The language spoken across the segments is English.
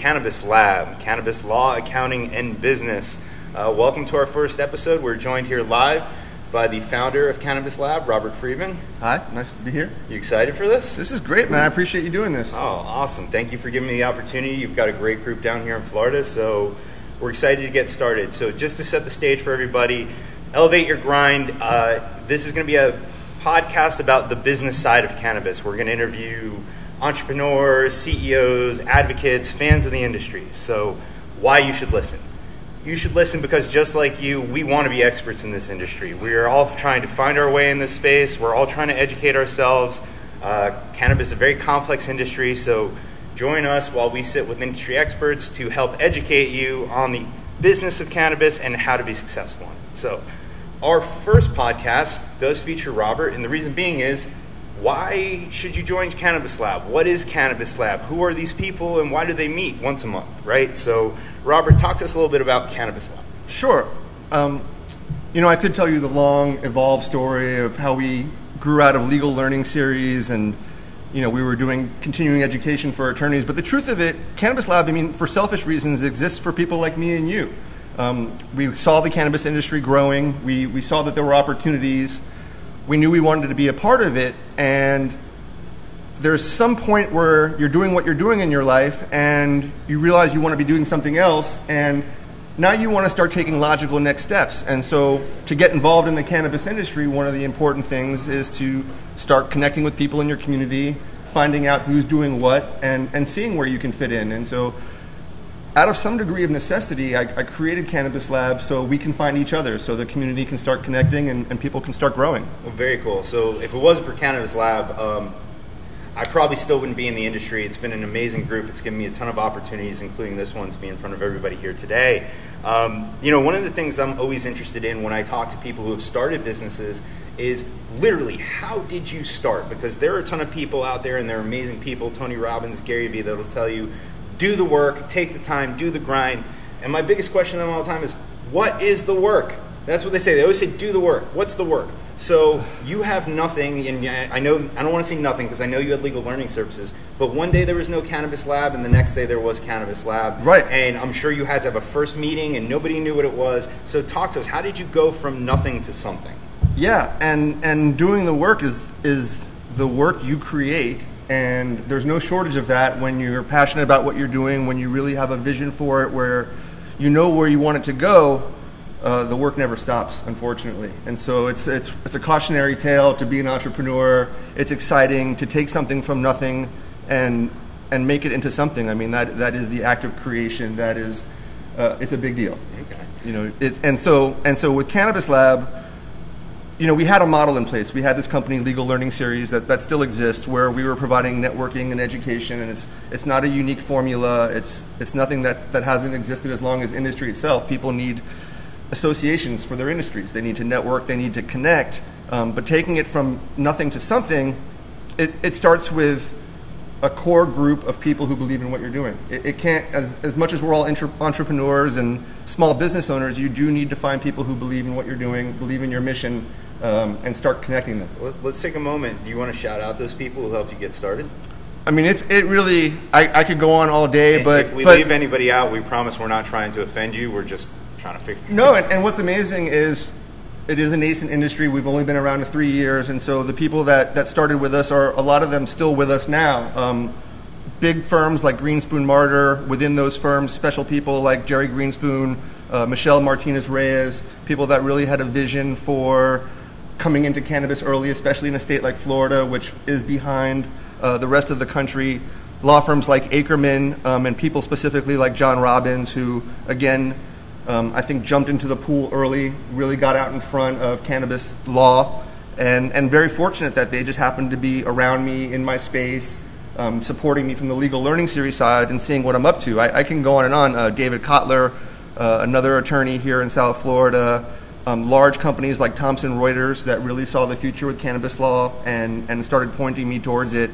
Cannabis Lab, Cannabis Law, Accounting, and Business. Uh, welcome to our first episode. We're joined here live by the founder of Cannabis Lab, Robert Friedman. Hi, nice to be here. You excited for this? This is great, man. I appreciate you doing this. Oh, awesome. Thank you for giving me the opportunity. You've got a great group down here in Florida, so we're excited to get started. So, just to set the stage for everybody, elevate your grind. Uh, this is going to be a podcast about the business side of cannabis. We're going to interview entrepreneurs, CEOs, advocates, fans of the industry. So, why you should listen? You should listen because just like you, we want to be experts in this industry. We are all trying to find our way in this space. We're all trying to educate ourselves. Uh, cannabis is a very complex industry, so join us while we sit with industry experts to help educate you on the business of cannabis and how to be successful in it. So, our first podcast does feature Robert, and the reason being is why should you join Cannabis Lab? What is Cannabis Lab? Who are these people, and why do they meet once a month, right? So, Robert, talk to us a little bit about Cannabis Lab. Sure. Um, you know, I could tell you the long, evolved story of how we grew out of legal learning series and you know, we were doing continuing education for attorneys. But the truth of it, Cannabis Lab, I mean, for selfish reasons, exists for people like me and you. Um, we saw the cannabis industry growing. We, we saw that there were opportunities. We knew we wanted to be a part of it. And there's some point where you're doing what you're doing in your life and you realize you want to be doing something else. And now you want to start taking logical next steps. And so, to get involved in the cannabis industry, one of the important things is to start connecting with people in your community, finding out who's doing what, and, and seeing where you can fit in. And so, out of some degree of necessity, I, I created Cannabis Lab so we can find each other, so the community can start connecting and, and people can start growing. Well, very cool. So, if it wasn't for Cannabis Lab, um, I probably still wouldn't be in the industry. It's been an amazing group. It's given me a ton of opportunities, including this one to be in front of everybody here today. Um, you know, one of the things I'm always interested in when I talk to people who have started businesses is literally how did you start? Because there are a ton of people out there, and they're amazing people. Tony Robbins, Gary Vee, that'll tell you do the work, take the time, do the grind. And my biggest question to them all the time is, what is the work? That's what they say. They always say, do the work. What's the work? So you have nothing, and I know I don't want to say nothing because I know you had legal learning services. But one day there was no cannabis lab, and the next day there was cannabis lab. Right. And I'm sure you had to have a first meeting, and nobody knew what it was. So talk to us. How did you go from nothing to something? Yeah, and and doing the work is is the work you create, and there's no shortage of that when you're passionate about what you're doing, when you really have a vision for it, where you know where you want it to go uh, the work never stops, unfortunately. And so it's, it's, it's a cautionary tale to be an entrepreneur. It's exciting to take something from nothing and, and make it into something. I mean, that, that is the act of creation. That is, uh, it's a big deal. Okay. You know, it, and, so, and so with Cannabis Lab, you know, we had a model in place. We had this company, Legal Learning Series, that, that still exists, where we were providing networking and education, and it's, it's not a unique formula. It's, it's nothing that, that hasn't existed as long as industry itself. People need associations for their industries. They need to network, they need to connect. Um, but taking it from nothing to something, it, it starts with a core group of people who believe in what you're doing. It, it can't, as, as much as we're all entre- entrepreneurs and small business owners, you do need to find people who believe in what you're doing, believe in your mission, um, and start connecting them. Let's take a moment. Do you want to shout out those people who helped you get started? I mean, it's it really. I, I could go on all day, but if we but, leave anybody out, we promise we're not trying to offend you. We're just trying to figure. No, and, and what's amazing is it is a nascent industry. We've only been around for three years, and so the people that, that started with us are a lot of them still with us now. Um, big firms like Greenspoon Marder, within those firms, special people like Jerry Greenspoon, uh, Michelle Martinez Reyes, people that really had a vision for coming into cannabis early, especially in a state like Florida, which is behind uh, the rest of the country. Law firms like Akerman um, and people specifically like John Robbins, who again um, I think jumped into the pool early, really got out in front of cannabis law, and, and very fortunate that they just happened to be around me in my space, um, supporting me from the legal learning series side and seeing what I'm up to. I, I can go on and on. Uh, David Kotler, uh, another attorney here in South Florida, um, large companies like Thomson Reuters that really saw the future with cannabis law and, and started pointing me towards it.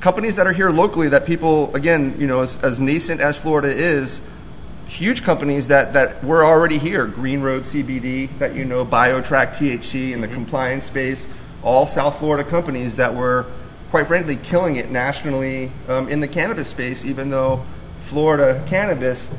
Companies that are here locally that people, again, you know, as, as nascent as Florida is, huge companies that, that were already here Green Road CBD, that you know, BioTrack THC in the mm-hmm. compliance space, all South Florida companies that were, quite frankly, killing it nationally um, in the cannabis space, even though Florida cannabis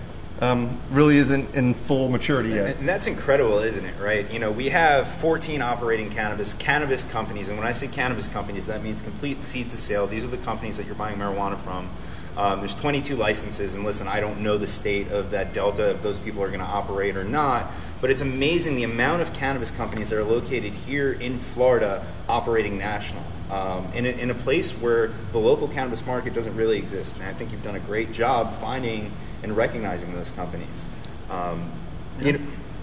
um, really isn't in full maturity yet. And that's incredible, isn't it? Right? You know, we have 14 operating cannabis cannabis companies, and when I say cannabis companies, that means complete seed to sale. These are the companies that you're buying marijuana from. Um, there's 22 licenses, and listen, I don't know the state of that delta if those people are going to operate or not, but it's amazing the amount of cannabis companies that are located here in Florida operating national. Um, in, a, in a place where the local cannabis market doesn't really exist. And I think you've done a great job finding and recognizing those companies. Um, you know,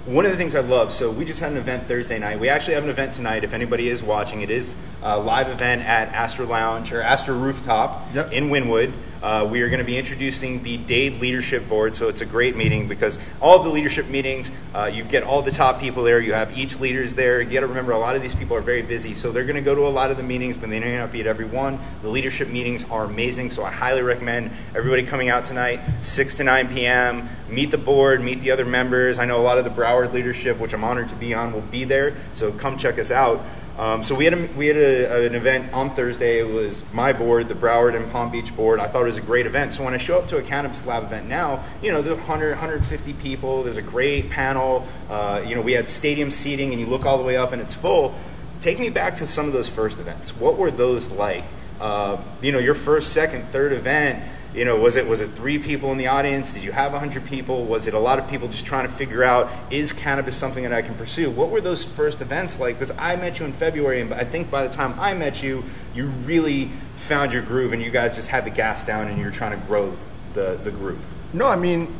one of the things I love, so we just had an event Thursday night. We actually have an event tonight. If anybody is watching, it is a live event at Astor Lounge or Astor Rooftop Yep. in Wynwood. Uh, we are going to be introducing the Dade Leadership Board, so it's a great meeting because all of the leadership meetings, uh, you get all the top people there. You have each leaders there. You got to remember, a lot of these people are very busy, so they're going to go to a lot of the meetings, but they may not be at every one. The leadership meetings are amazing, so I highly recommend everybody coming out tonight, 6 to 9 p.m. Meet the board, meet the other members. I know a lot of the Broward leadership, which I'm honored to be on, will be there, so come check us out. Um, so we had a, we had a, an event on Thursday. It was my board, the Broward and Palm Beach board. I thought it was a great event. So when I show up to a cannabis lab event now, you know, there's 100, 150 people. There's a great panel. Uh, you know, we had stadium seating, and you look all the way up, and it's full. Take me back to some of those first events. What were those like? Uh, you know, your first, second, third event. You know, was it was it three people in the audience? Did you have hundred people? Was it a lot of people just trying to figure out is cannabis something that I can pursue? What were those first events like? Because I met you in February, and I think by the time I met you, you really found your groove, and you guys just had the gas down, and you were trying to grow the the group. No, I mean,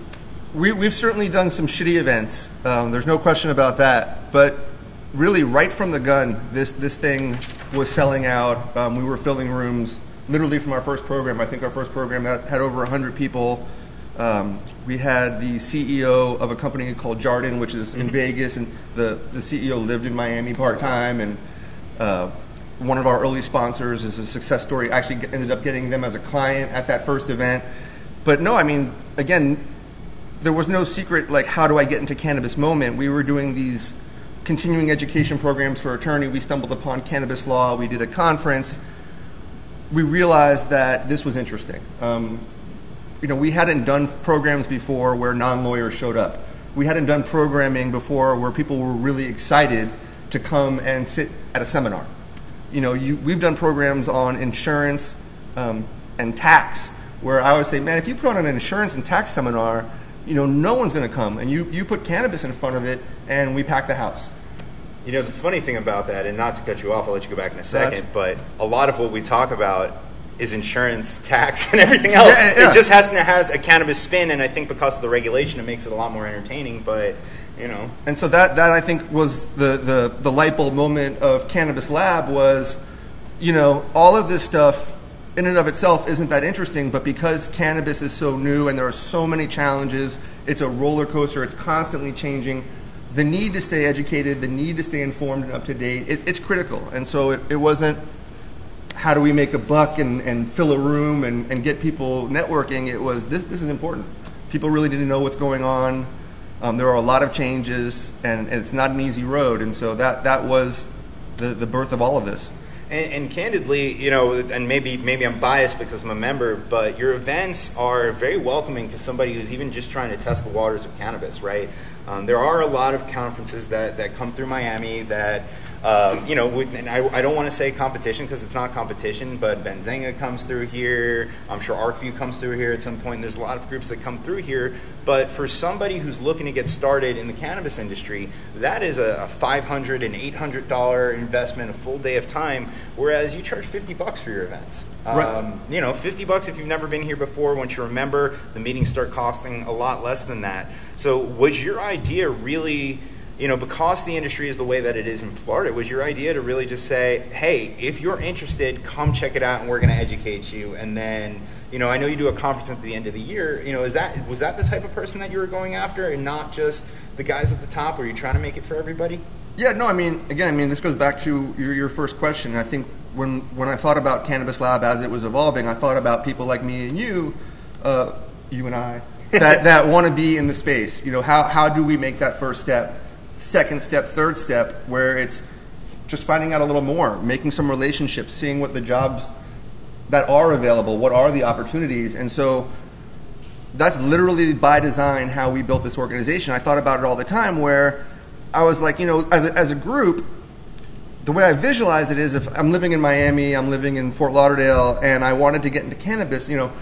we, we've certainly done some shitty events. Um, there's no question about that. But really, right from the gun, this this thing was selling out. Um, we were filling rooms literally from our first program. I think our first program had, had over 100 people. Um, we had the CEO of a company called Jardin, which is in Vegas, and the, the CEO lived in Miami part time. And uh, one of our early sponsors is a success story. Actually, ended up getting them as a client at that first event. But no, I mean, again, there was no secret like how do I get into cannabis moment. We were doing these continuing education programs for attorney. We stumbled upon cannabis law. We did a conference. We realized that this was interesting. Um, you know, we hadn't done programs before where non-lawyers showed up. We hadn't done programming before where people were really excited to come and sit at a seminar. You know, you, we've done programs on insurance um, and tax where I would say, man, if you put on an insurance and tax seminar, you know, no one's going to come. And you, you put cannabis in front of it, and we pack the house. You know, the funny thing about that, and not to cut you off, I'll let you go back in a second, but a lot of what we talk about is insurance, tax, and everything else. Yeah, yeah. It just has to has a cannabis spin, and I think because of the regulation, it makes it a lot more entertaining. But you know, And so that, that I think was the, the, the light bulb moment of Cannabis Lab was, you know, all of this stuff in and of itself isn't that interesting, but because cannabis is so new and there are so many challenges, it's a roller coaster, it's constantly changing. The need to stay educated, the need to stay informed and up to date, it, it's critical. And so it, it wasn't how do we make a buck and, and fill a room and, and get people networking. It was this, this is important. People really need to know what's going on. Um, there are a lot of changes, and, and it's not an easy road. And so that, that was the, the birth of all of this. And, and candidly, you know, and maybe maybe I'm biased because I'm a member, but your events are very welcoming to somebody who's even just trying to test the waters of cannabis, right? Um, there are a lot of conferences that, that come through Miami that, um, you know, and I, I don't want to say competition because it's not competition, but Benzinga comes through here. I'm sure ArcView comes through here at some point. There's a lot of groups that come through here. But for somebody who's looking to get started in the cannabis industry, that is a, a $500 and $800 investment, a full day of time, whereas you charge 50 bucks for your events. Right. Um, you know, 50 bucks if you've never been here before. Once you remember, the meetings start costing a lot less than that. So, was your idea really, you know, because the industry is the way that it is in Florida, was your idea to really just say, hey, if you're interested, come check it out and we're going to educate you? And then, you know, I know you do a conference at the end of the year. You know, is that was that the type of person that you were going after and not just the guys at the top? Were you trying to make it for everybody? Yeah, no, I mean, again, I mean, this goes back to your, your first question. I think when, when I thought about Cannabis Lab as it was evolving, I thought about people like me and you, uh, you and I, that, that want to be in the space. You know, how, how do we make that first step, second step, third step, where it's just finding out a little more, making some relationships, seeing what the jobs that are available, what are the opportunities. And so that's literally by design how we built this organization. I thought about it all the time where I was like, you know, as a, as a group, the way I visualize it is if I'm living in Miami, I'm living in Fort Lauderdale, and I wanted to get into cannabis, you know,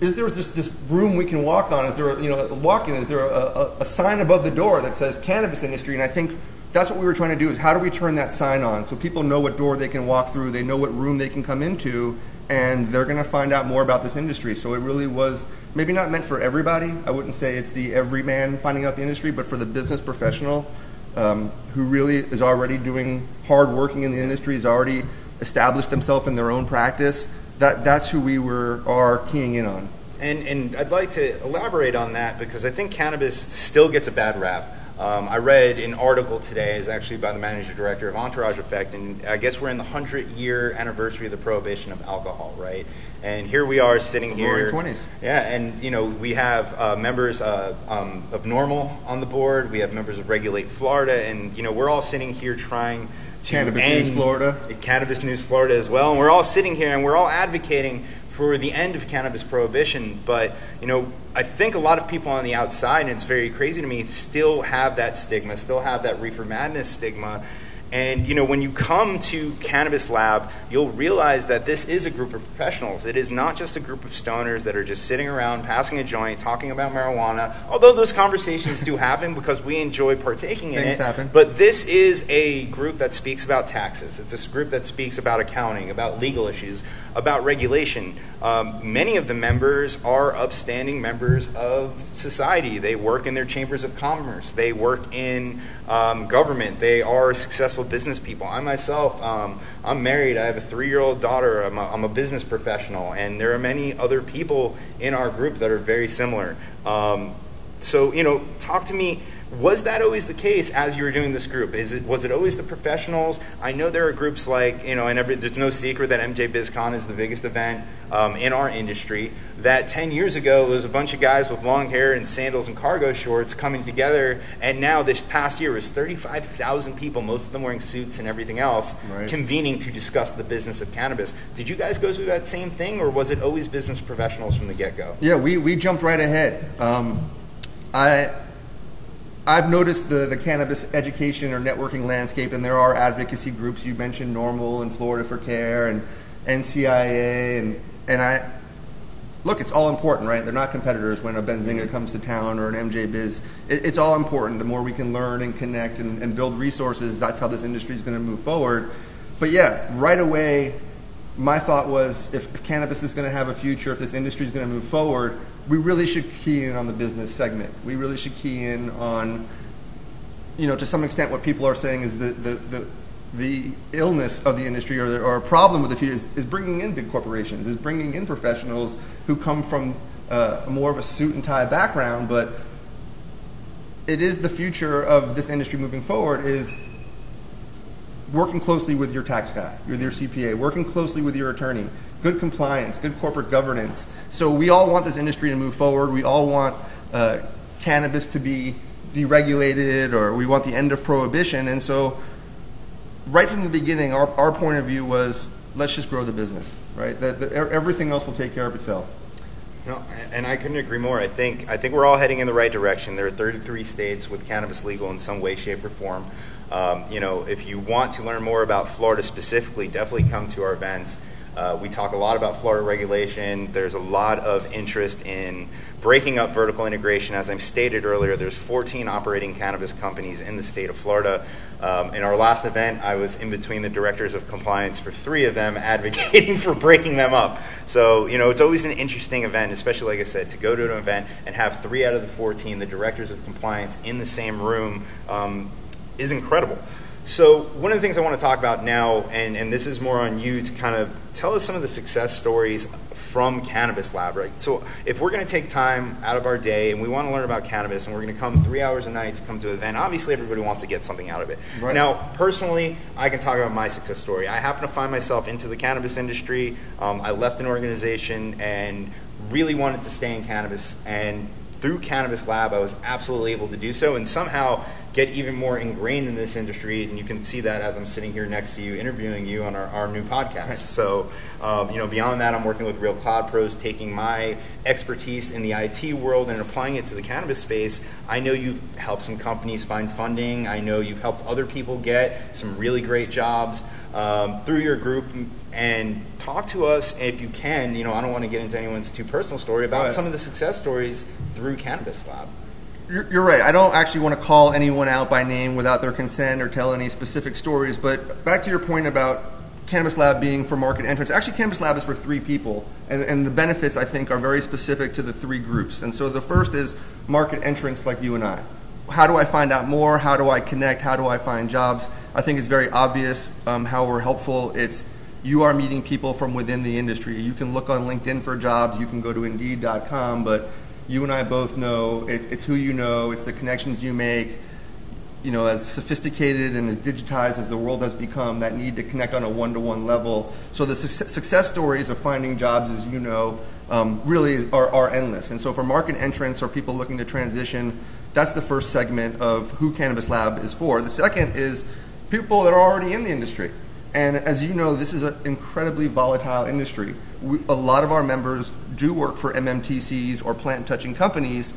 is there just this room we can walk on? Is there, a, you know, walk in? Is there a, a, a sign above the door that says cannabis industry? And I think that's what we were trying to do is how do we turn that sign on so people know what door they can walk through, they know what room they can come into, and they're going to find out more about this industry. So it really was maybe not meant for everybody. I wouldn't say it's the everyman finding out the industry, but for the business professional um, who really is already doing hard working in the industry, has already established themselves in their own practice. That that's who we were are keying in on. And and I'd like to elaborate on that because I think cannabis still gets a bad rap. Um, I read an article today, is actually by the manager director of Entourage Effect, and I guess we're in the hundred year anniversary of the prohibition of alcohol, right? And here we are sitting here. 20s. Yeah, and you know we have uh, members uh, um, of NORML on the board. We have members of Regulate Florida, and you know we're all sitting here trying Cannabis News Florida. Cannabis News Florida as well, and we're all sitting here and we're all advocating for the end of cannabis prohibition. But you know, I think a lot of people on the outside, and it's very crazy to me, still have that stigma, still have that reefer madness stigma. And you know, when you come to Cannabis Lab, you'll realize that this is a group of professionals. It is not just a group of stoners that are just sitting around passing a joint, talking about marijuana. Although those conversations do happen because we enjoy partaking in Things it. happen. But this is a group that speaks about taxes. It's a group that speaks about accounting, about legal issues, about regulation. Um, many of the members are upstanding members of society. They work in their chambers of commerce. They work in um, government. They are successful business people. I myself, um, I'm married. I have a three-year-old daughter. I'm a, I'm a business professional, and there are many other people in our group that are very similar. Um, so you know, talk to me. Was that always the case as you were doing this group? Is it was it always the professionals? I know there are groups like you know, and every, there's no secret that MJ BizCon is the biggest event um, in our industry. That 10 years ago was a bunch of guys with long hair and sandals and cargo shorts coming together, and now this past year was 35,000 people, most of them wearing suits and everything else, Right. convening to discuss the business of cannabis. Did you guys go through that same thing, or was it always business professionals from the get go? Yeah, we, we jumped right ahead. Um, I I've noticed the, the cannabis education or networking landscape, and there are advocacy groups. You mentioned NORML and Florida for Care and NCIA, and and I look, it's all important, right? They're not competitors when a Benzinga mm-hmm. comes to town or an MJ Biz. It, it's all important. The more we can learn and connect and, and build resources, that's how this industry is going to move forward. But yeah, right away, my thought was if, if cannabis is going to have a future, if this industry is going to move forward, we really should key in on the business segment. We really should key in on, you know, to some extent, what people are saying is the the, the the illness of the industry or, or a problem with the future is, is bringing in big corporations, is bringing in professionals who come from uh, more of a suit and tie background, but it is the future of this industry moving forward is working closely with your tax guy, with your CPA, working closely with your attorney, good compliance, good corporate governance. So we all want this industry to move forward. We all want uh, cannabis to be deregulated, or we want the end of prohibition. And so, right from the beginning, our, our point of view was let's just grow the business, right? That, that everything else will take care of itself. No, and I couldn't agree more. I think I think we're all heading in the right direction. There are 33 states with cannabis legal in some way, shape, or form. Um, you know, if you want to learn more about Florida specifically, definitely come to our events. Uh, we talk a lot about Florida regulation. There's a lot of interest in breaking up vertical integration. As I stated earlier, there's 14 operating cannabis companies in the state of Florida. Um, in our last event, I was in between the directors of compliance for three of them, advocating for breaking them up. So, you know, it's always an interesting event, especially like I said, to go to an event and have three out of the 14, the directors of compliance, in the same room um, is incredible. So, one of the things I want to talk about now, and, and this is more on you to kind of tell us some of the success stories from Cannabis Lab, right? So, if we're going to take time out of our day and we want to learn about cannabis and we're going to come three hours a night to come to an event, obviously everybody wants to get something out of it. Right. Now, personally, I can talk about my success story. I happen to find myself into the cannabis industry. Um, I left an organization and really wanted to stay in cannabis and through Cannabis Lab, I was absolutely able to do so and somehow get even more ingrained in this industry. And you can see that as I'm sitting here next to you, interviewing you on our, our new podcast. So, um, you know, beyond that, I'm working with Real Cloud Pros, taking my expertise in the IT world and applying it to the cannabis space. I know you've helped some companies find funding. I know you've helped other people get some really great jobs um, through your group and talk to us if you can. You know, I don't want to get into anyone's too personal story about Right. some of the success stories through Cannabis Lab. You're, you're right. I don't actually want to call anyone out by name without their consent or tell any specific stories. But back to your point about Cannabis Lab being for market entrance. Actually, Cannabis Lab is for three people, and, and the benefits I think are very specific to the three groups. And so the first is market entrance, like you and I. How do I find out more? How do I connect? How do I find jobs? I think it's very obvious um, how we're helpful. It's you are meeting people from within the industry. You can look on LinkedIn for jobs. You can go to Indeed.com, but you and I both know it, it's who you know, it's the connections you make. You know, as sophisticated and as digitized as the world has become, that need to connect on a one-to-one level. So the success, success stories of finding jobs, as you know, um, really are, are endless. And so for market entrants or people looking to transition, that's the first segment of who Cannabis Lab is for. The second is people that are already in the industry. And as you know, this is an incredibly volatile industry. We, a lot of our members do work for MMTCs or plant touching companies,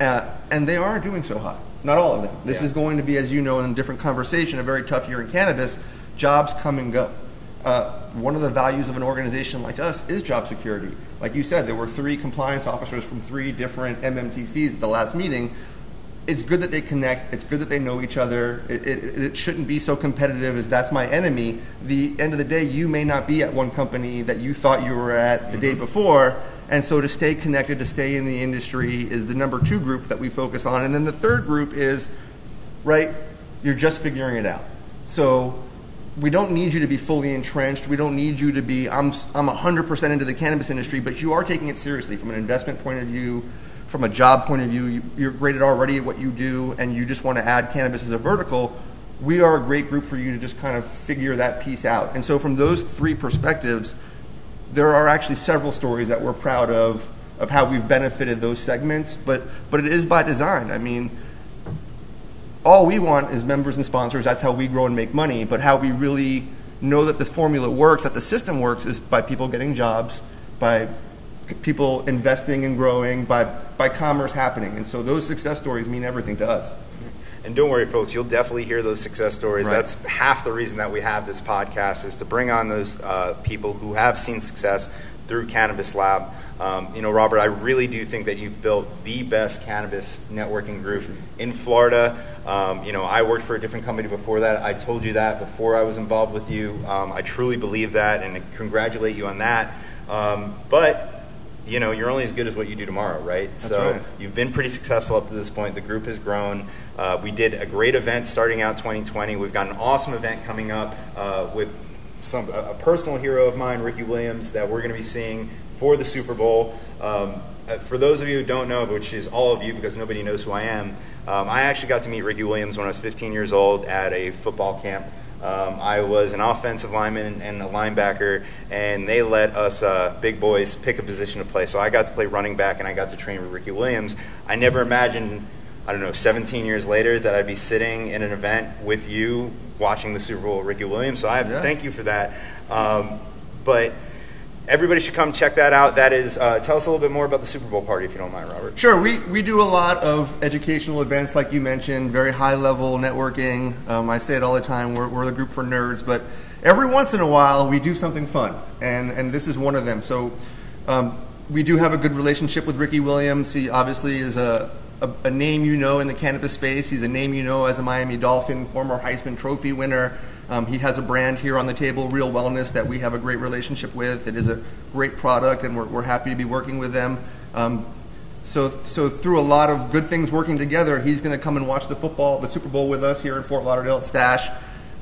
uh, and they are doing so hot. Not all of them. This Yeah. is going to be, as you know, in a different conversation, a very tough year in cannabis. Jobs come and go. Uh, one of the values of an organization like us is job security. Like you said, there were three compliance officers from three different MMTCs at the last meeting it's good that they connect. It's good that they know each other. It, it, it shouldn't be so competitive as that's my enemy. The end of the day, you may not be at one company that you thought you were at the day mm-hmm. before. And so to stay connected, to stay in the industry is the number two group that we focus on. And then the third group is, right, you're just figuring it out. So we don't need you to be fully entrenched. We don't need you to be, I'm, I'm 100% into the cannabis industry, but you are taking it seriously from an investment point of view, from a job point of view. You, you're great at already at what you do, and you just want to add cannabis as a vertical. We are a great group for you to just kind of figure that piece out. And so, from those three perspectives, there are actually several stories that we're proud of of how we've benefited those segments, but but it is by design. I mean, all we want is members and sponsors. That's how we grow and make money. But how we really know that the formula works, that the system works, is by people getting jobs, by people investing and growing, by by commerce happening. And so those success stories mean everything to us. And don't worry, folks, you'll definitely hear those success stories. Right. That's half the reason that we have this podcast is to bring on those uh, people who have seen success through Cannabis Lab. Um, you know, Robert, I really do think that you've built the best cannabis networking group in Florida. Um, you know, I worked for a different company before that. I told you that before I was involved with you. Um, I truly believe that, and I congratulate you on that. Um, but you know, you're only as good as what you do tomorrow, right? so right. you've been pretty successful up to this point. The group has grown. Uh, we did a great event starting out 2020. We've got an awesome event coming up uh, with some a, a personal hero of mine, Ricky Williams, that we're going to be seeing for the Super Bowl. Um, uh, for those of you who don't know, which is all of you because nobody knows who I am, um, I actually got to meet Ricky Williams when I was 15 years old at a football camp. Um, I was an offensive lineman and a linebacker, and they let us uh, big boys pick a position to play. So I got to play running back, and I got to train with Ricky Williams. I never imagined, I don't know, 17 years later that I'd be sitting in an event with you watching the Super Bowl with Ricky Williams. So I have to thank you for that. Um, but everybody should come check that out. That is, uh, tell us a little bit more about the Super Bowl party, if you don't mind, Robert. Sure, we, we do a lot of educational events, like you mentioned, very high level networking. Um, I say it all the time, we're, we're the group for nerds, but every once in a while we do something fun, and, and this is one of them. So um, we do have a good relationship with Ricky Williams. He obviously is a, a, a name you know in the cannabis space, he's a name you know as a Miami Dolphin, former Heisman Trophy winner. Um, he has a brand here on the table, Real Wellness, that we have a great relationship with. It is a great product, and we're, we're happy to be working with them. Um, so, so through a lot of good things working together, he's going to come and watch the football, the Super Bowl with us here in Fort Lauderdale at Stash.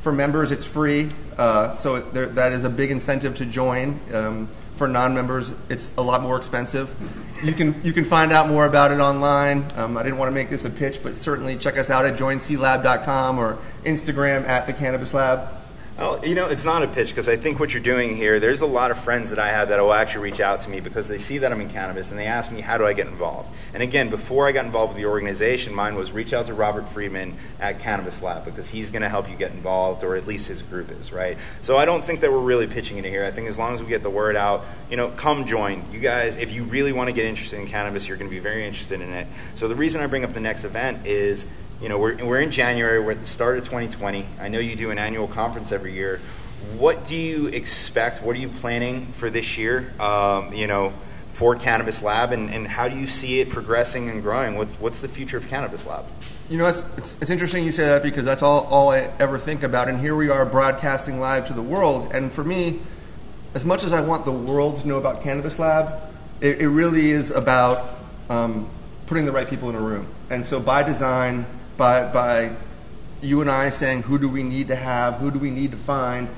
For members, it's free, uh, so there, that is a big incentive to join. Um, for non-members, it's a lot more expensive. You can you can find out more about it online. Um, I didn't want to make this a pitch, but certainly check us out at joinclab.com or Instagram at the Cannabis Lab. Oh, you know, it's not a pitch because I think what you're doing here, there's a lot of friends that I have that will actually reach out to me because they see that I'm in cannabis and they ask me, how do I get involved? And again, before I got involved with the organization, mine was reach out to Robert Freeman at Cannabis Lab because he's going to help you get involved, or at least his group is, right? So I don't think that we're really pitching it here. I think as long as we get the word out, you know, come join. You guys, if you really want to get interested in cannabis, you're going to be very interested in it. So the reason I bring up the next event is you know, we're, we're in January, we're at the start of 2020. I know you do an annual conference every year. What do you expect? What are you planning for this year, um, you know, for Cannabis Lab, and, and how do you see it progressing and growing? What, what's the future of Cannabis Lab? You know, it's, it's, it's, interesting you say that because that's all, all I ever think about. And here we are broadcasting live to the world. And for me, as much as I want the world to know about Cannabis Lab, it, it really is about um, putting the right people in a room. And so by design, by, by you and I saying who do we need to have, who do we need to find.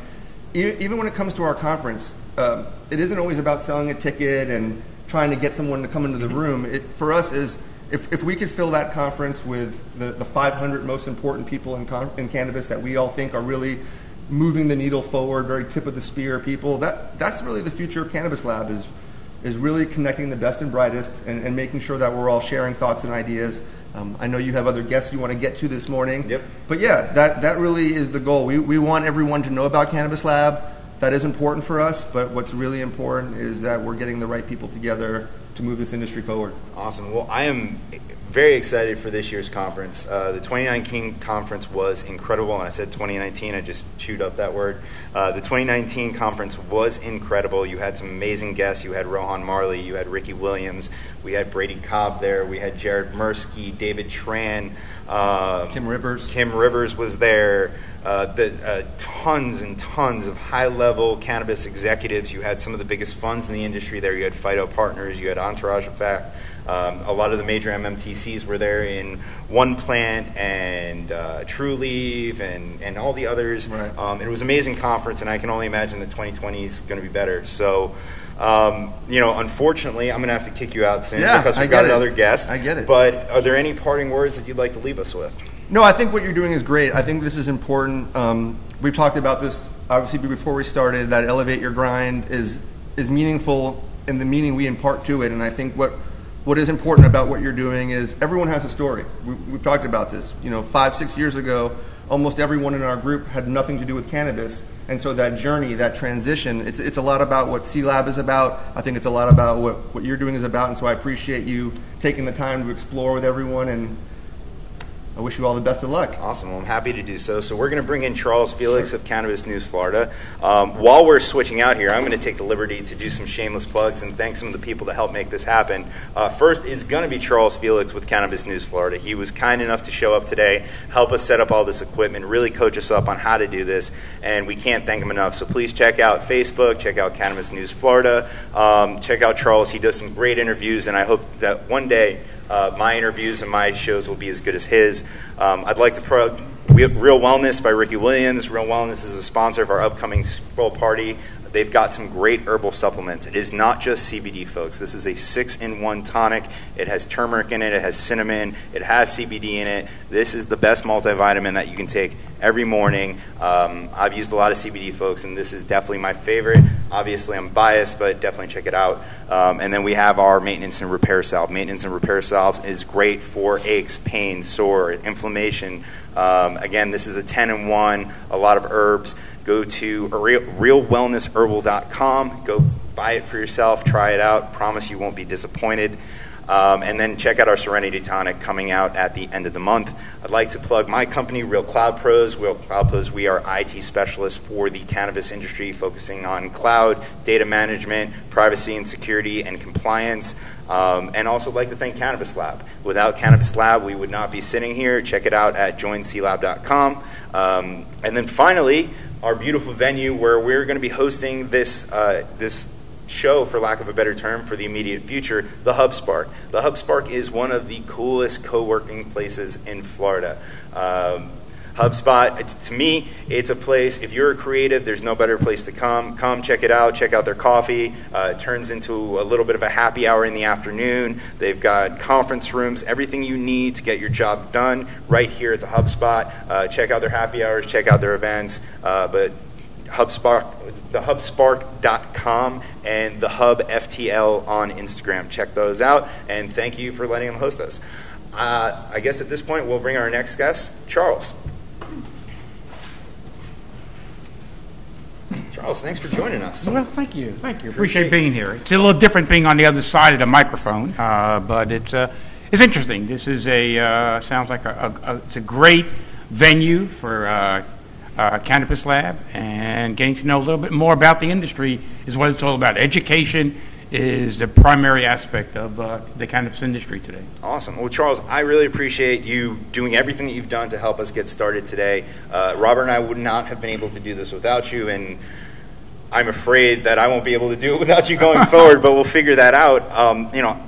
Even when it comes to our conference, um, it isn't always about selling a ticket and trying to get someone to come into the room. It, for us is if, if we could fill that conference with the, the 500 most important people in, con- in cannabis that we all think are really moving the needle forward, very tip of the spear people, that, that's really the future of Cannabis Lab is, is really connecting the best and brightest and, and making sure that we're all sharing thoughts and ideas um, I know you have other guests you want to get to this morning. Yep. But yeah, that, that really is the goal. We, we want everyone to know about Cannabis Lab. That is important for us, but what's really important is that we're getting the right people together to move this industry forward. Awesome. Well, I am very excited for this year's conference. Uh, the 2019 conference was incredible, and I said 2019, I just chewed up that word. Uh, the 2019 conference was incredible. You had some amazing guests. You had Rohan Marley, you had Ricky Williams, we had Brady Cobb there, we had Jared Mursky, David Tran, uh, Kim Rivers. Kim Rivers was there. Uh, the, uh, tons and tons of high level cannabis executives. You had some of the biggest funds in the industry there. You had Phyto Partners, you had Entourage Effect. Um, a lot of the major MMTCs were there in One Plant and uh, Trulieve and, and all the others. Right. Um, it was an amazing conference, and I can only imagine that 2020 is going to be better. So, um, you know, unfortunately, I'm going to have to kick you out soon yeah, because we've got it. another guest. I get it. But are there any parting words that you'd like to leave us with? No, I think what you're doing is great. I think this is important. Um, we've talked about this obviously before we started. That elevate your grind is is meaningful in the meaning we impart to it, and I think what what is important about what you're doing is everyone has a story. We, we've talked about this. You know, five six years ago, almost everyone in our group had nothing to do with cannabis. And so that journey, that transition, it's, it's a lot about what C Lab is about. I think it's a lot about what, what you're doing is about. And so I appreciate you taking the time to explore with everyone and I wish you all the best of luck. Awesome. Well, I'm happy to do so. So we're going to bring in Charles Felix sure. of Cannabis News Florida. Um, while we're switching out here, I'm going to take the liberty to do some shameless plugs and thank some of the people that helped make this happen. Uh, first is going to be Charles Felix with Cannabis News Florida. He was kind enough to show up today, help us set up all this equipment, really coach us up on how to do this, and we can't thank him enough. So please check out Facebook, check out Cannabis News Florida, um, check out Charles. He does some great interviews, and I hope that one day uh, my interviews and my shows will be as good as his. Um, I'd like to plug Real Wellness by Ricky Williams. Real Wellness is a sponsor of our upcoming Bowl party. They've got some great herbal supplements. It is not just CBD, folks. This is a six in one tonic. It has turmeric in it, it has cinnamon, it has CBD in it. This is the best multivitamin that you can take every morning. Um, I've used a lot of CBD, folks, and this is definitely my favorite. Obviously, I'm biased, but definitely check it out. Um, and then we have our maintenance and repair salve. Maintenance and repair salves is great for aches, pain, sore, inflammation. Um, again, this is a 10 in 1, a lot of herbs. Go to realwellnessherbal.com. Go buy it for yourself, try it out. Promise you won't be disappointed. Um, and then check out our Serenity Tonic coming out at the end of the month. I'd like to plug my company, Real Cloud Pros. Real Cloud Pros, we are IT specialists for the cannabis industry, focusing on cloud, data management, privacy and security, and compliance. Um, and also like to thank Cannabis Lab. Without Cannabis Lab, we would not be sitting here. Check it out at joinclab.com. Um, and then finally, our beautiful venue where we're going to be hosting this uh, this show, for lack of a better term, for the immediate future, the HubSpark. The HubSpark is one of the coolest co-working places in Florida. Um, HubSpot, to me, it's a place, if you're a creative, there's no better place to come. Come check it out, check out their coffee. Uh, it turns into a little bit of a happy hour in the afternoon. They've got conference rooms, everything you need to get your job done right here at the HubSpot. Uh, check out their happy hours, check out their events. Uh, but HubSpark, the HubSpark.com and the Hub FTL on Instagram. Check those out, and thank you for letting them host us. Uh, I guess at this point, we'll bring our next guest, Charles. Charles, thanks for joining us. Well, thank you, thank you. Appreciate being here. It's a little different being on the other side of the microphone, uh, but it's uh, it's interesting. This is a uh, sounds like a, a, a, it's a great venue for uh, uh, Cannabis Lab, and getting to know a little bit more about the industry is what it's all about. Education is the primary aspect of uh, the cannabis industry today. Awesome. Well, Charles, I really appreciate you doing everything that you've done to help us get started today. Uh, Robert and I would not have been able to do this without you, and I'm afraid that I won't be able to do it without you going forward, but we'll figure that out. Um, you know,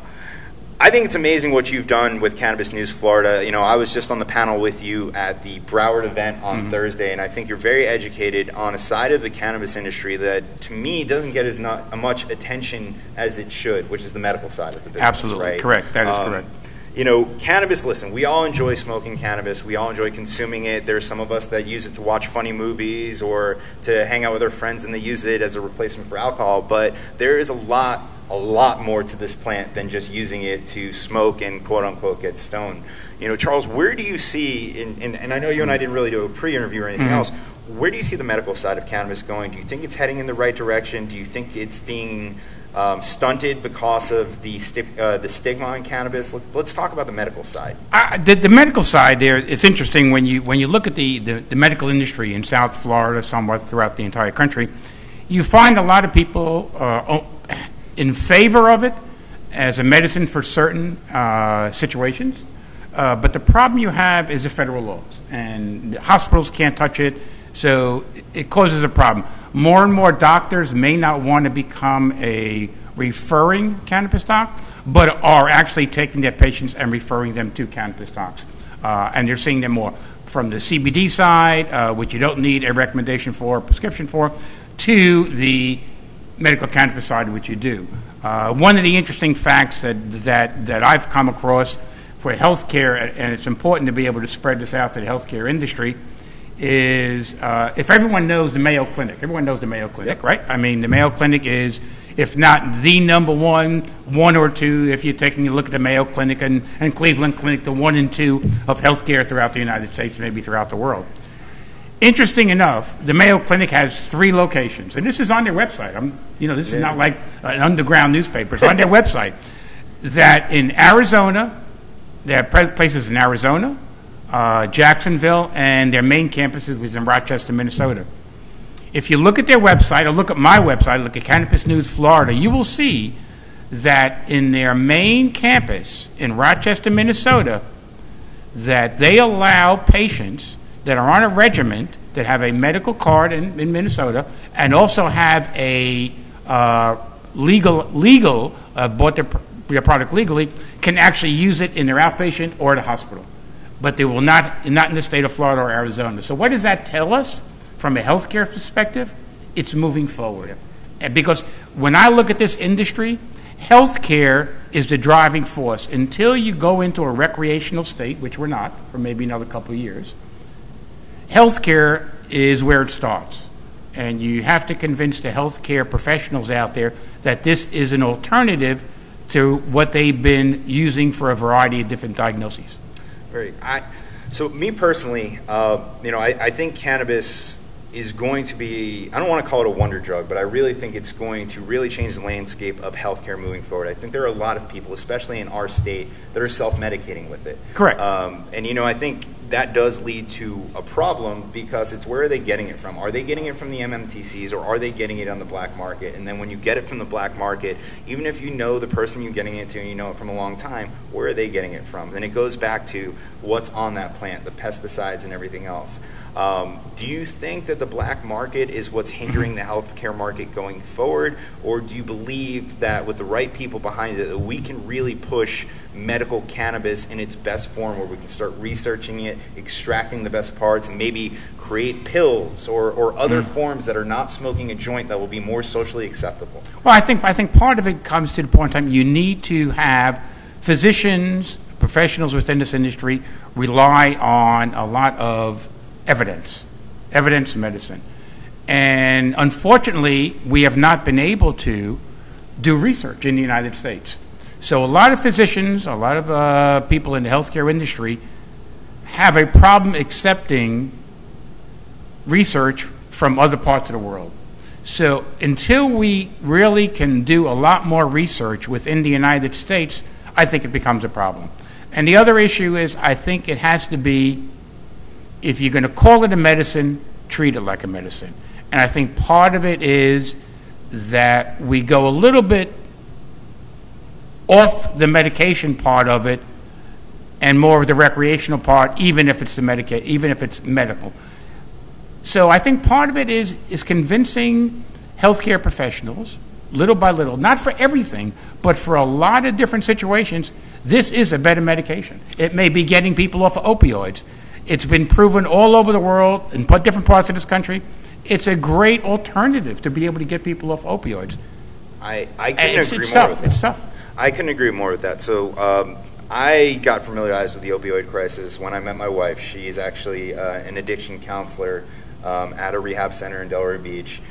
I think it's amazing what you've done with Cannabis News Florida. You know, I was just on the panel with you at the Broward event on mm-hmm. Thursday, and I think you're very educated on a side of the cannabis industry that, to me, doesn't get as not, much attention as it should, which is the medical side of the business. Absolutely right? correct. That is um, correct. You know, cannabis. Listen, we all enjoy smoking cannabis. We all enjoy consuming it. There's some of us that use it to watch funny movies or to hang out with our friends, and they use it as a replacement for alcohol. But there is a lot a lot more to this plant than just using it to smoke and quote unquote get stoned. You know, Charles, where do you see, in, in, and I know you and I didn't really do a pre interview or anything mm-hmm. else, where do you see the medical side of cannabis going? Do you think it's heading in the right direction? Do you think it's being um, stunted because of the, sti- uh, the stigma on cannabis? Let, us talk about the medical side. Uh, the, the, medical side there, it's interesting when you, when you look at the, the, the medical industry in South Florida, somewhat throughout the entire country, you find a lot of people uh, in favor of it as a medicine for certain uh, situations. Uh, but the problem you have is the federal laws, and the hospitals can't touch it, so it causes a problem. More and more doctors may not want to become a referring cannabis doc, but are actually taking their patients and referring them to cannabis docs. Uh, and they're seeing them more from the CBD side, uh, which you don't need a recommendation for, a prescription for, to the medical cannabis side, which you do. Uh, one of the interesting facts that, that, that I've come across for healthcare, and it's important to be able to spread this out to the healthcare industry, is uh, if everyone knows the Mayo Clinic, everyone knows the Mayo Clinic, yep. right? I mean, the Mayo Clinic is, if not the number one, one or two, if you're taking a look at the Mayo Clinic and, and Cleveland Clinic, the one and two of healthcare throughout the United States, maybe throughout the world. Interesting enough, the Mayo Clinic has three locations, and this is on their website. I'm, you know, this yeah. is not like an underground newspaper. It's on their website. That in Arizona, they have places in Arizona, uh, Jacksonville, and their main campus is in Rochester, Minnesota. If you look at their website, or look at my website, look at Cannabis News Florida, you will see that in their main campus in Rochester, Minnesota, that they allow patients that are on a regiment that have a medical card in, in Minnesota and also have a uh, legal legal uh, bought their, their product legally can actually use it in their outpatient or at a hospital, but they will not not in the state of Florida or Arizona. So what does that tell us from a healthcare perspective? It's moving forward, and because when I look at this industry, healthcare is the driving force. Until you go into a recreational state, which we're not for maybe another couple of years healthcare is where it starts. And you have to convince the healthcare professionals out there that this is an alternative to what they've been using for a variety of different diagnoses. Very. I, so, me personally, uh, you know, I, I think cannabis is going to be, I don't want to call it a wonder drug, but I really think it's going to really change the landscape of healthcare moving forward. I think there are a lot of people, especially in our state, that are self medicating with it. Correct. Um, and, you know, I think that does lead to a problem because it's where are they getting it from? Are they getting it from the MMTCs or are they getting it on the black market? And then when you get it from the black market, even if you know the person you're getting it to and you know it from a long time, where are they getting it from? And it goes back to what's on that plant, the pesticides and everything else. Um, do you think that the black market is what's hindering the healthcare market going forward, or do you believe that with the right people behind it, that we can really push medical cannabis in its best form, where we can start researching it, extracting the best parts, and maybe create pills or, or other mm. forms that are not smoking a joint that will be more socially acceptable? Well, I think I think part of it comes to the point in time you need to have physicians, professionals within this industry rely on a lot of evidence, evidence medicine. And unfortunately, we have not been able to do research in the United States. So a lot of physicians, a lot of uh, people in the healthcare industry have a problem accepting research from other parts of the world. So until we really can do a lot more research within the United States, I think it becomes a problem. And the other issue is I think it has to be if you're going to call it a medicine, treat it like a medicine. And I think part of it is that we go a little bit off the medication part of it and more of the recreational part, even if it's the medica- even if it's medical. So I think part of it is is convincing healthcare professionals, little by little, not for everything, but for a lot of different situations, this is a better medication. It may be getting people off of opioids. It's been proven all over the world in different parts of this country. It's a great alternative to be able to get people off opioids. I, I It's, agree it's more tough. with It's that. tough. I couldn't agree more with that. So um, I got familiarized with the opioid crisis when I met my wife. She's actually uh, an addiction counselor um, at a rehab center in Delray Beach.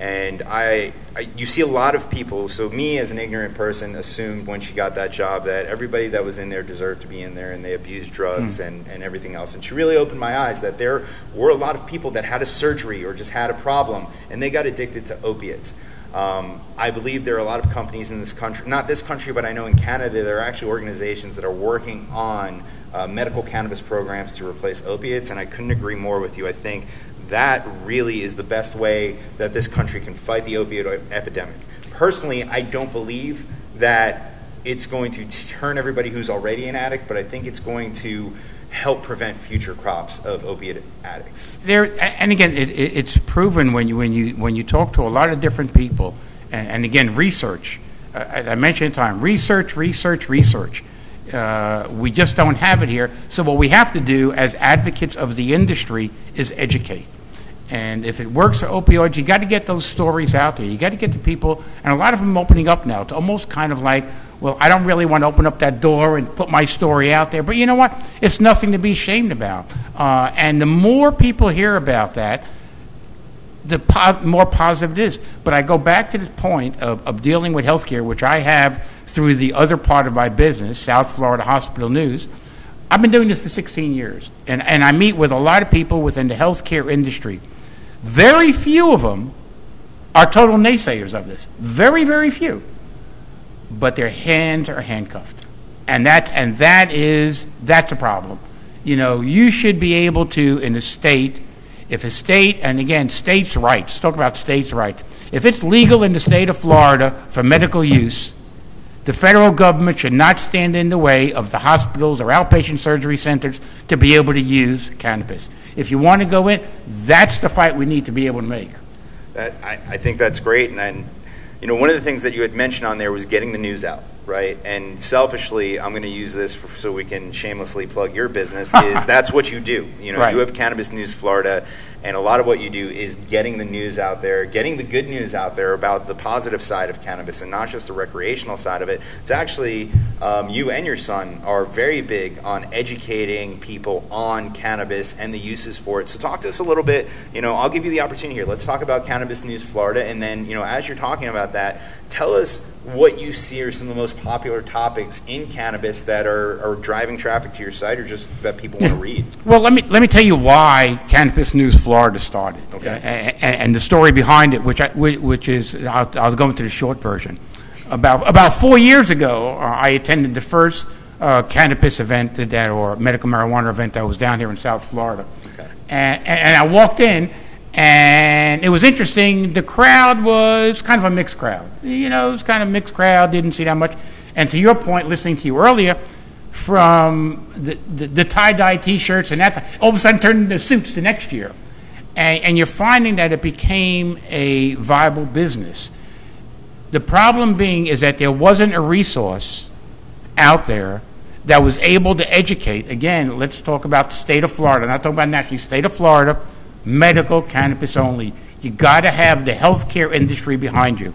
And I, I, you see a lot of people. So me, as an ignorant person, assumed when she got that job that everybody that was in there deserved to be in there, and they abused drugs and, and everything else. And she really opened my eyes that there were a lot of people that had a surgery or just had a problem, and they got addicted to opiates. Um, I believe there are a lot of companies in this country, not this country, but I know in Canada, there are actually organizations that are working on uh, medical cannabis programs to replace opiates, and I couldn't agree more with you. I think that really is the best way that this country can fight the opioid epidemic. Personally, I don't believe that it's going to turn everybody who's already an addict, but I think it's going to help prevent future crops of opiate addicts. there and again it, it, it's proven when you when you when you talk to a lot of different people and, and again research uh, I, mentioned time research research research uh, we just don't have it here so what we have to do as advocates of the industry is educate and if it works for opioids, you got to get those stories out there. You got to get the people, and a lot of them opening up now. It's almost kind of like, well, I don't really want to open up that door and put my story out there, but you know what? It's nothing to be ashamed about. Uh, and the more people hear about that, the po- more positive it is. But I go back to this point of, of dealing with healthcare, which I have through the other part of my business, South Florida Hospital News. I've been doing this for 16 years, and, and I meet with a lot of people within the healthcare industry. Very few of them are total naysayers of this. Very, very few. But their hands are handcuffed. And that, and that is, that's a problem. You know, you should be able to, in a state, if a state, and again, states' rights, talk about states' rights. If it's legal in the state of Florida for medical use, the federal government should not stand in the way of the hospitals or outpatient surgery centers to be able to use cannabis. If you want to go in, that's the fight we need to be able to make. That I, I think that's great, and, and you know one of the things that you had mentioned on there was getting the news out, right? And selfishly, I'm going to use this for, so we can shamelessly plug your business. Is that's what you do? You know, Right. you have Cannabis News Florida, and a lot of what you do is getting the news out there, getting the good news out there about the positive side of cannabis, and not just the recreational side of it. It's actually um, you and your son are very big on educating people on cannabis and the uses for it. So talk to us a little bit. You know, I'll give you the opportunity here. Let's talk about Cannabis News Florida, and then you know, as you're talking about that, tell us what you see are some of the most popular topics in cannabis that are, are driving traffic to your site, or just that people want to read. Well, let me let me tell you why Cannabis News Florida started, Okay. and, and the story behind it, which I, which which is I'll, I'll go into the short version. About about four years ago, uh, I attended the first uh, cannabis event that or medical marijuana event that was down here in South Florida, Okay. and, and I walked in, and it was interesting. The crowd was kind of a mixed crowd. You know, it was kind of a mixed crowd. Didn't see that much. And to your point, listening to you earlier, from the, the, the tie-dye T-shirts and that, all of a sudden turned into suits the next year, and, and you're finding that it became a viable business. The problem being is that there wasn't a resource out there that was able to educate. Again, let's talk about the state of Florida. Not talking about nationally. State of Florida, medical cannabis only. You got to have the healthcare industry behind you.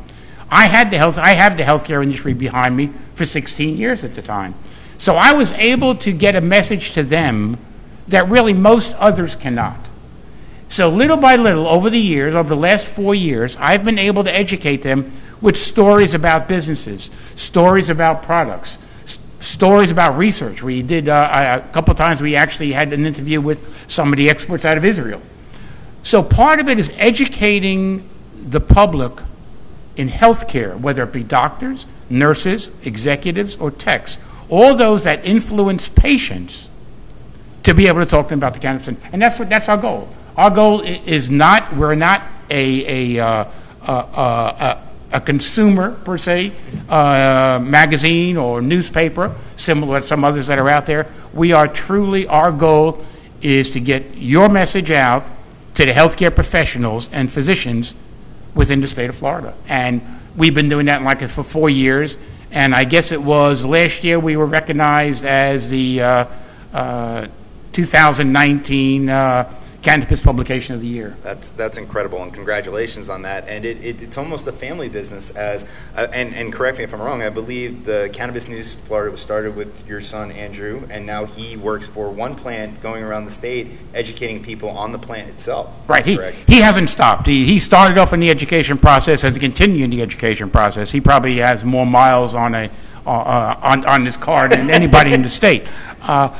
I had the health. I have the healthcare industry behind me for 16 years at the time, so I was able to get a message to them that really most others cannot. So little by little, over the years, over the last four years, I've been able to educate them with stories about businesses, stories about products, stories about research. We did uh, a couple times. We actually had an interview with some of the experts out of Israel. So part of it is educating the public in healthcare, whether it be doctors, nurses, executives, or techs, all those that influence patients to be able to talk to them about the cannabis. And that's what that's our goal. Our goal is not we're not a a uh, a, consumer per se uh, magazine or newspaper, similar to some others that are out there. We are truly our goal is to get your message out to the healthcare professionals and physicians within the state of Florida. And we've been doing that like for four years. And I guess it was last year we were recognized as the uh, uh, 2019 uh, Cannabis Publication of the Year. That's that's incredible, and congratulations on that. And it, it, it's almost a family business. As uh, and and correct me if I'm wrong. I believe the Cannabis News Florida was started with your son Andrew, and now he works for one plant, going around the state, educating people on the plant itself. Right. He, Correct. he hasn't stopped. He, he started off in the education process, has continued in the education process. He probably has more miles on a uh, uh, on, on his car than anybody in the state. Uh,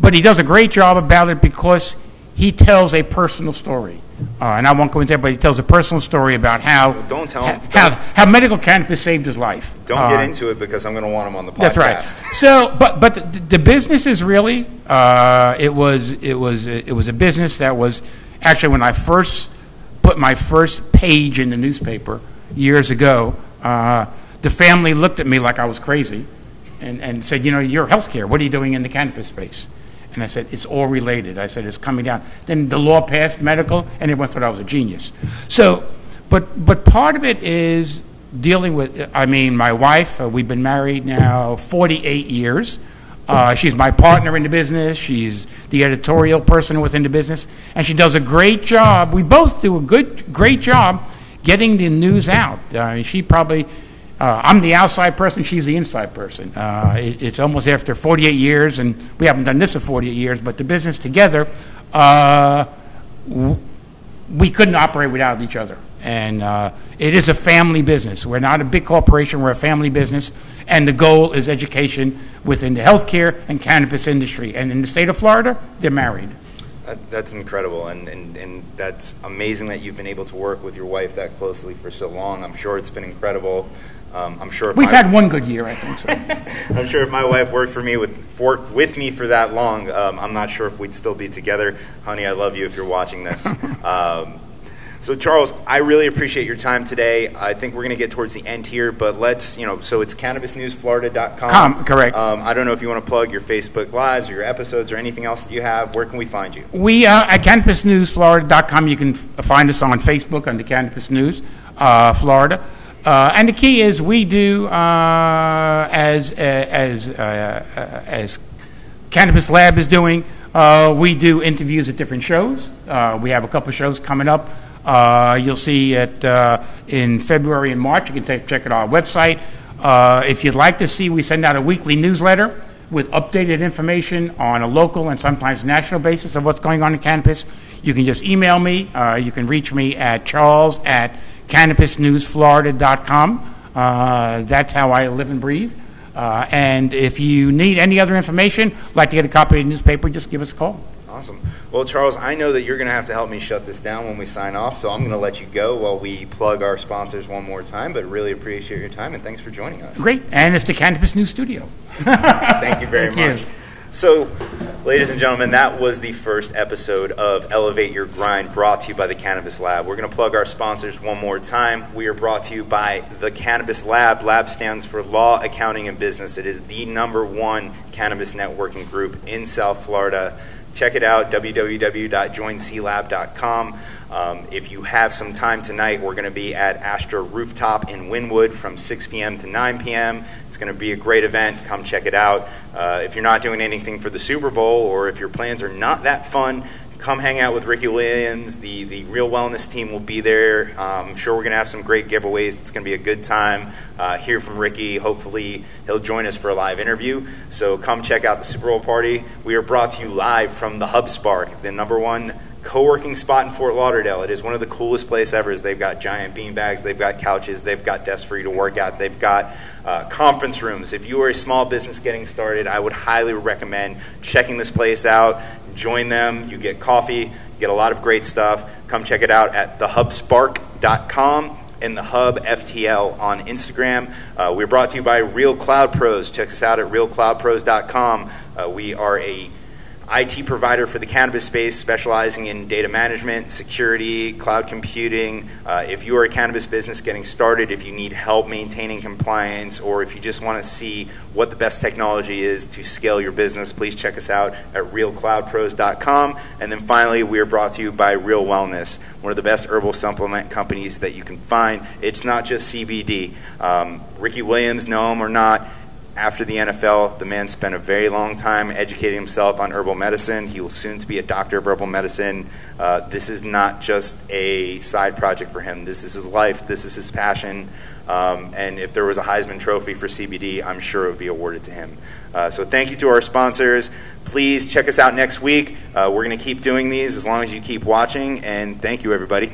but he does a great job about it because he tells a personal story. Uh, and I won't go into that, but he tells a personal story about how don't tell him- how, don't- how medical cannabis saved his life. Don't Uh, get into it because I'm going to want him on the podcast. that's right. So, but but the, the business is really uh, it was it was it was a business that was actually when I first put my first page in the newspaper years ago. Uh, the family looked at me like I was crazy, and, and said, "You know, you're healthcare. What are you doing in the cannabis space?" And I said, "It's all related." I said, "It's coming down." Then the law passed medical, and everyone thought I was a genius. So, but but part of it is dealing with. I mean, my wife. Uh, we've been married now 48 years. Uh, she's my partner in the business. She's the editorial person within the business, and she does a great job. We both do a good, great job getting the news out. Uh, she probably. Uh, I'm the outside person. She's the inside person. Uh, it, it's almost after 48 years, and we haven't done this for 48 years. But the business together, uh, w- we couldn't operate without each other. And uh, it is a family business. We're not a big corporation, we're a family business. And the goal is education within the healthcare and cannabis industry. And in the state of Florida, they're married. That, that's incredible, and, and, and that's amazing that you've been able to work with your wife that closely for so long. I'm sure it's been incredible. Um, I'm sure if We've my- had one good year, I think so. I'm sure if my wife worked for me with for, with me for that long, um, I'm not sure if we'd still be together. Honey, I love you if you're watching this. um, so Charles, I really appreciate your time today. I think we're going to get towards the end here, but let's, you know, so it's cannabisnewsflorida.com. Com, correct. Um, I don't know if you want to plug your Facebook lives or your episodes or anything else that you have. Where can we find you? We uh, at CannabisNewsFlorida.com. You can f- find us on Facebook under Cannabis News uh, Florida. Uh, and the key is we do uh, as uh, as uh, uh, as Cannabis Lab is doing. We do interviews at different shows. We have a couple shows coming up. You'll see it in February and March. You can take, check it on our website. If you'd like to see, we send out a weekly newsletter with updated information on a local and sometimes national basis of what's going on in cannabis. You can just email me. You can reach me at charles at cannabisnewsflorida.com. Uh, that's how I live and breathe. Uh, and if you need any other information, like to get a copy of the newspaper, just give us a call. Awesome. Well, Charles, I know that you're going to have to help me shut this down when we sign off, so I'm going to let you go while we plug our sponsors one more time. But really appreciate your time and thanks for joining us. Great. And it's the Cannabis News Studio. Thank you very Thank much. you. So, ladies and gentlemen, that was the first episode of Elevate Your Grind brought to you by the Cannabis Lab. We're going to plug our sponsors one more time. We are brought to you by the Cannabis Lab. Lab stands for Law, Accounting, and Business. It is the number one cannabis networking group in South Florida. Check it out, www.joinclab.com. Um, if you have some time tonight, we're going to be at Astra Rooftop in Wynwood from 6 p.m. to 9 p.m. It's going to be a great event. Come check it out. Uh, if you're not doing anything for the Super Bowl or if your plans are not that fun, come hang out with Ricky Williams. The, the Real Wellness team will be there. Um, I'm sure we're going to have some great giveaways. It's going to be a good time. Uh, hear from Ricky. Hopefully, he'll join us for a live interview. So come check out the Super Bowl party. We are brought to you live from the Hub Spark, the number one co-working spot in Fort Lauderdale. It is one of the coolest places ever. They've got giant bean bags, they've got couches, they've got desks for you to work at, they've got uh, conference rooms. If you are a small business getting started, I would highly recommend checking this place out. Join them. You get coffee, get a lot of great stuff. Come check it out at thehubspark.com and the Hub FTL on Instagram. Uh, we're brought to you by Real Cloud Pros. Check us out at realcloudpros.com. Uh, we are a IT provider for the cannabis space, specializing in data management, security, cloud computing. Uh, if you are a cannabis business getting started, if you need help maintaining compliance, or if you just want to see what the best technology is to scale your business, please check us out at realcloudpros.com. And then finally, we are brought to you by Real Wellness, one of the best herbal supplement companies that you can find. It's not just CBD. Um, Ricky Williams, know him or not, after the NFL, the man spent a very long time educating himself on herbal medicine. He will soon to be a doctor of herbal medicine. Uh, this is not just a side project for him. This is his life. This is his passion. Um, and if there was a Heisman Trophy for CBD, I'm sure it would be awarded to him. Uh, so thank you to our sponsors. Please check us out next week. Uh, we're going to keep doing these as long as you keep watching. And thank you, everybody.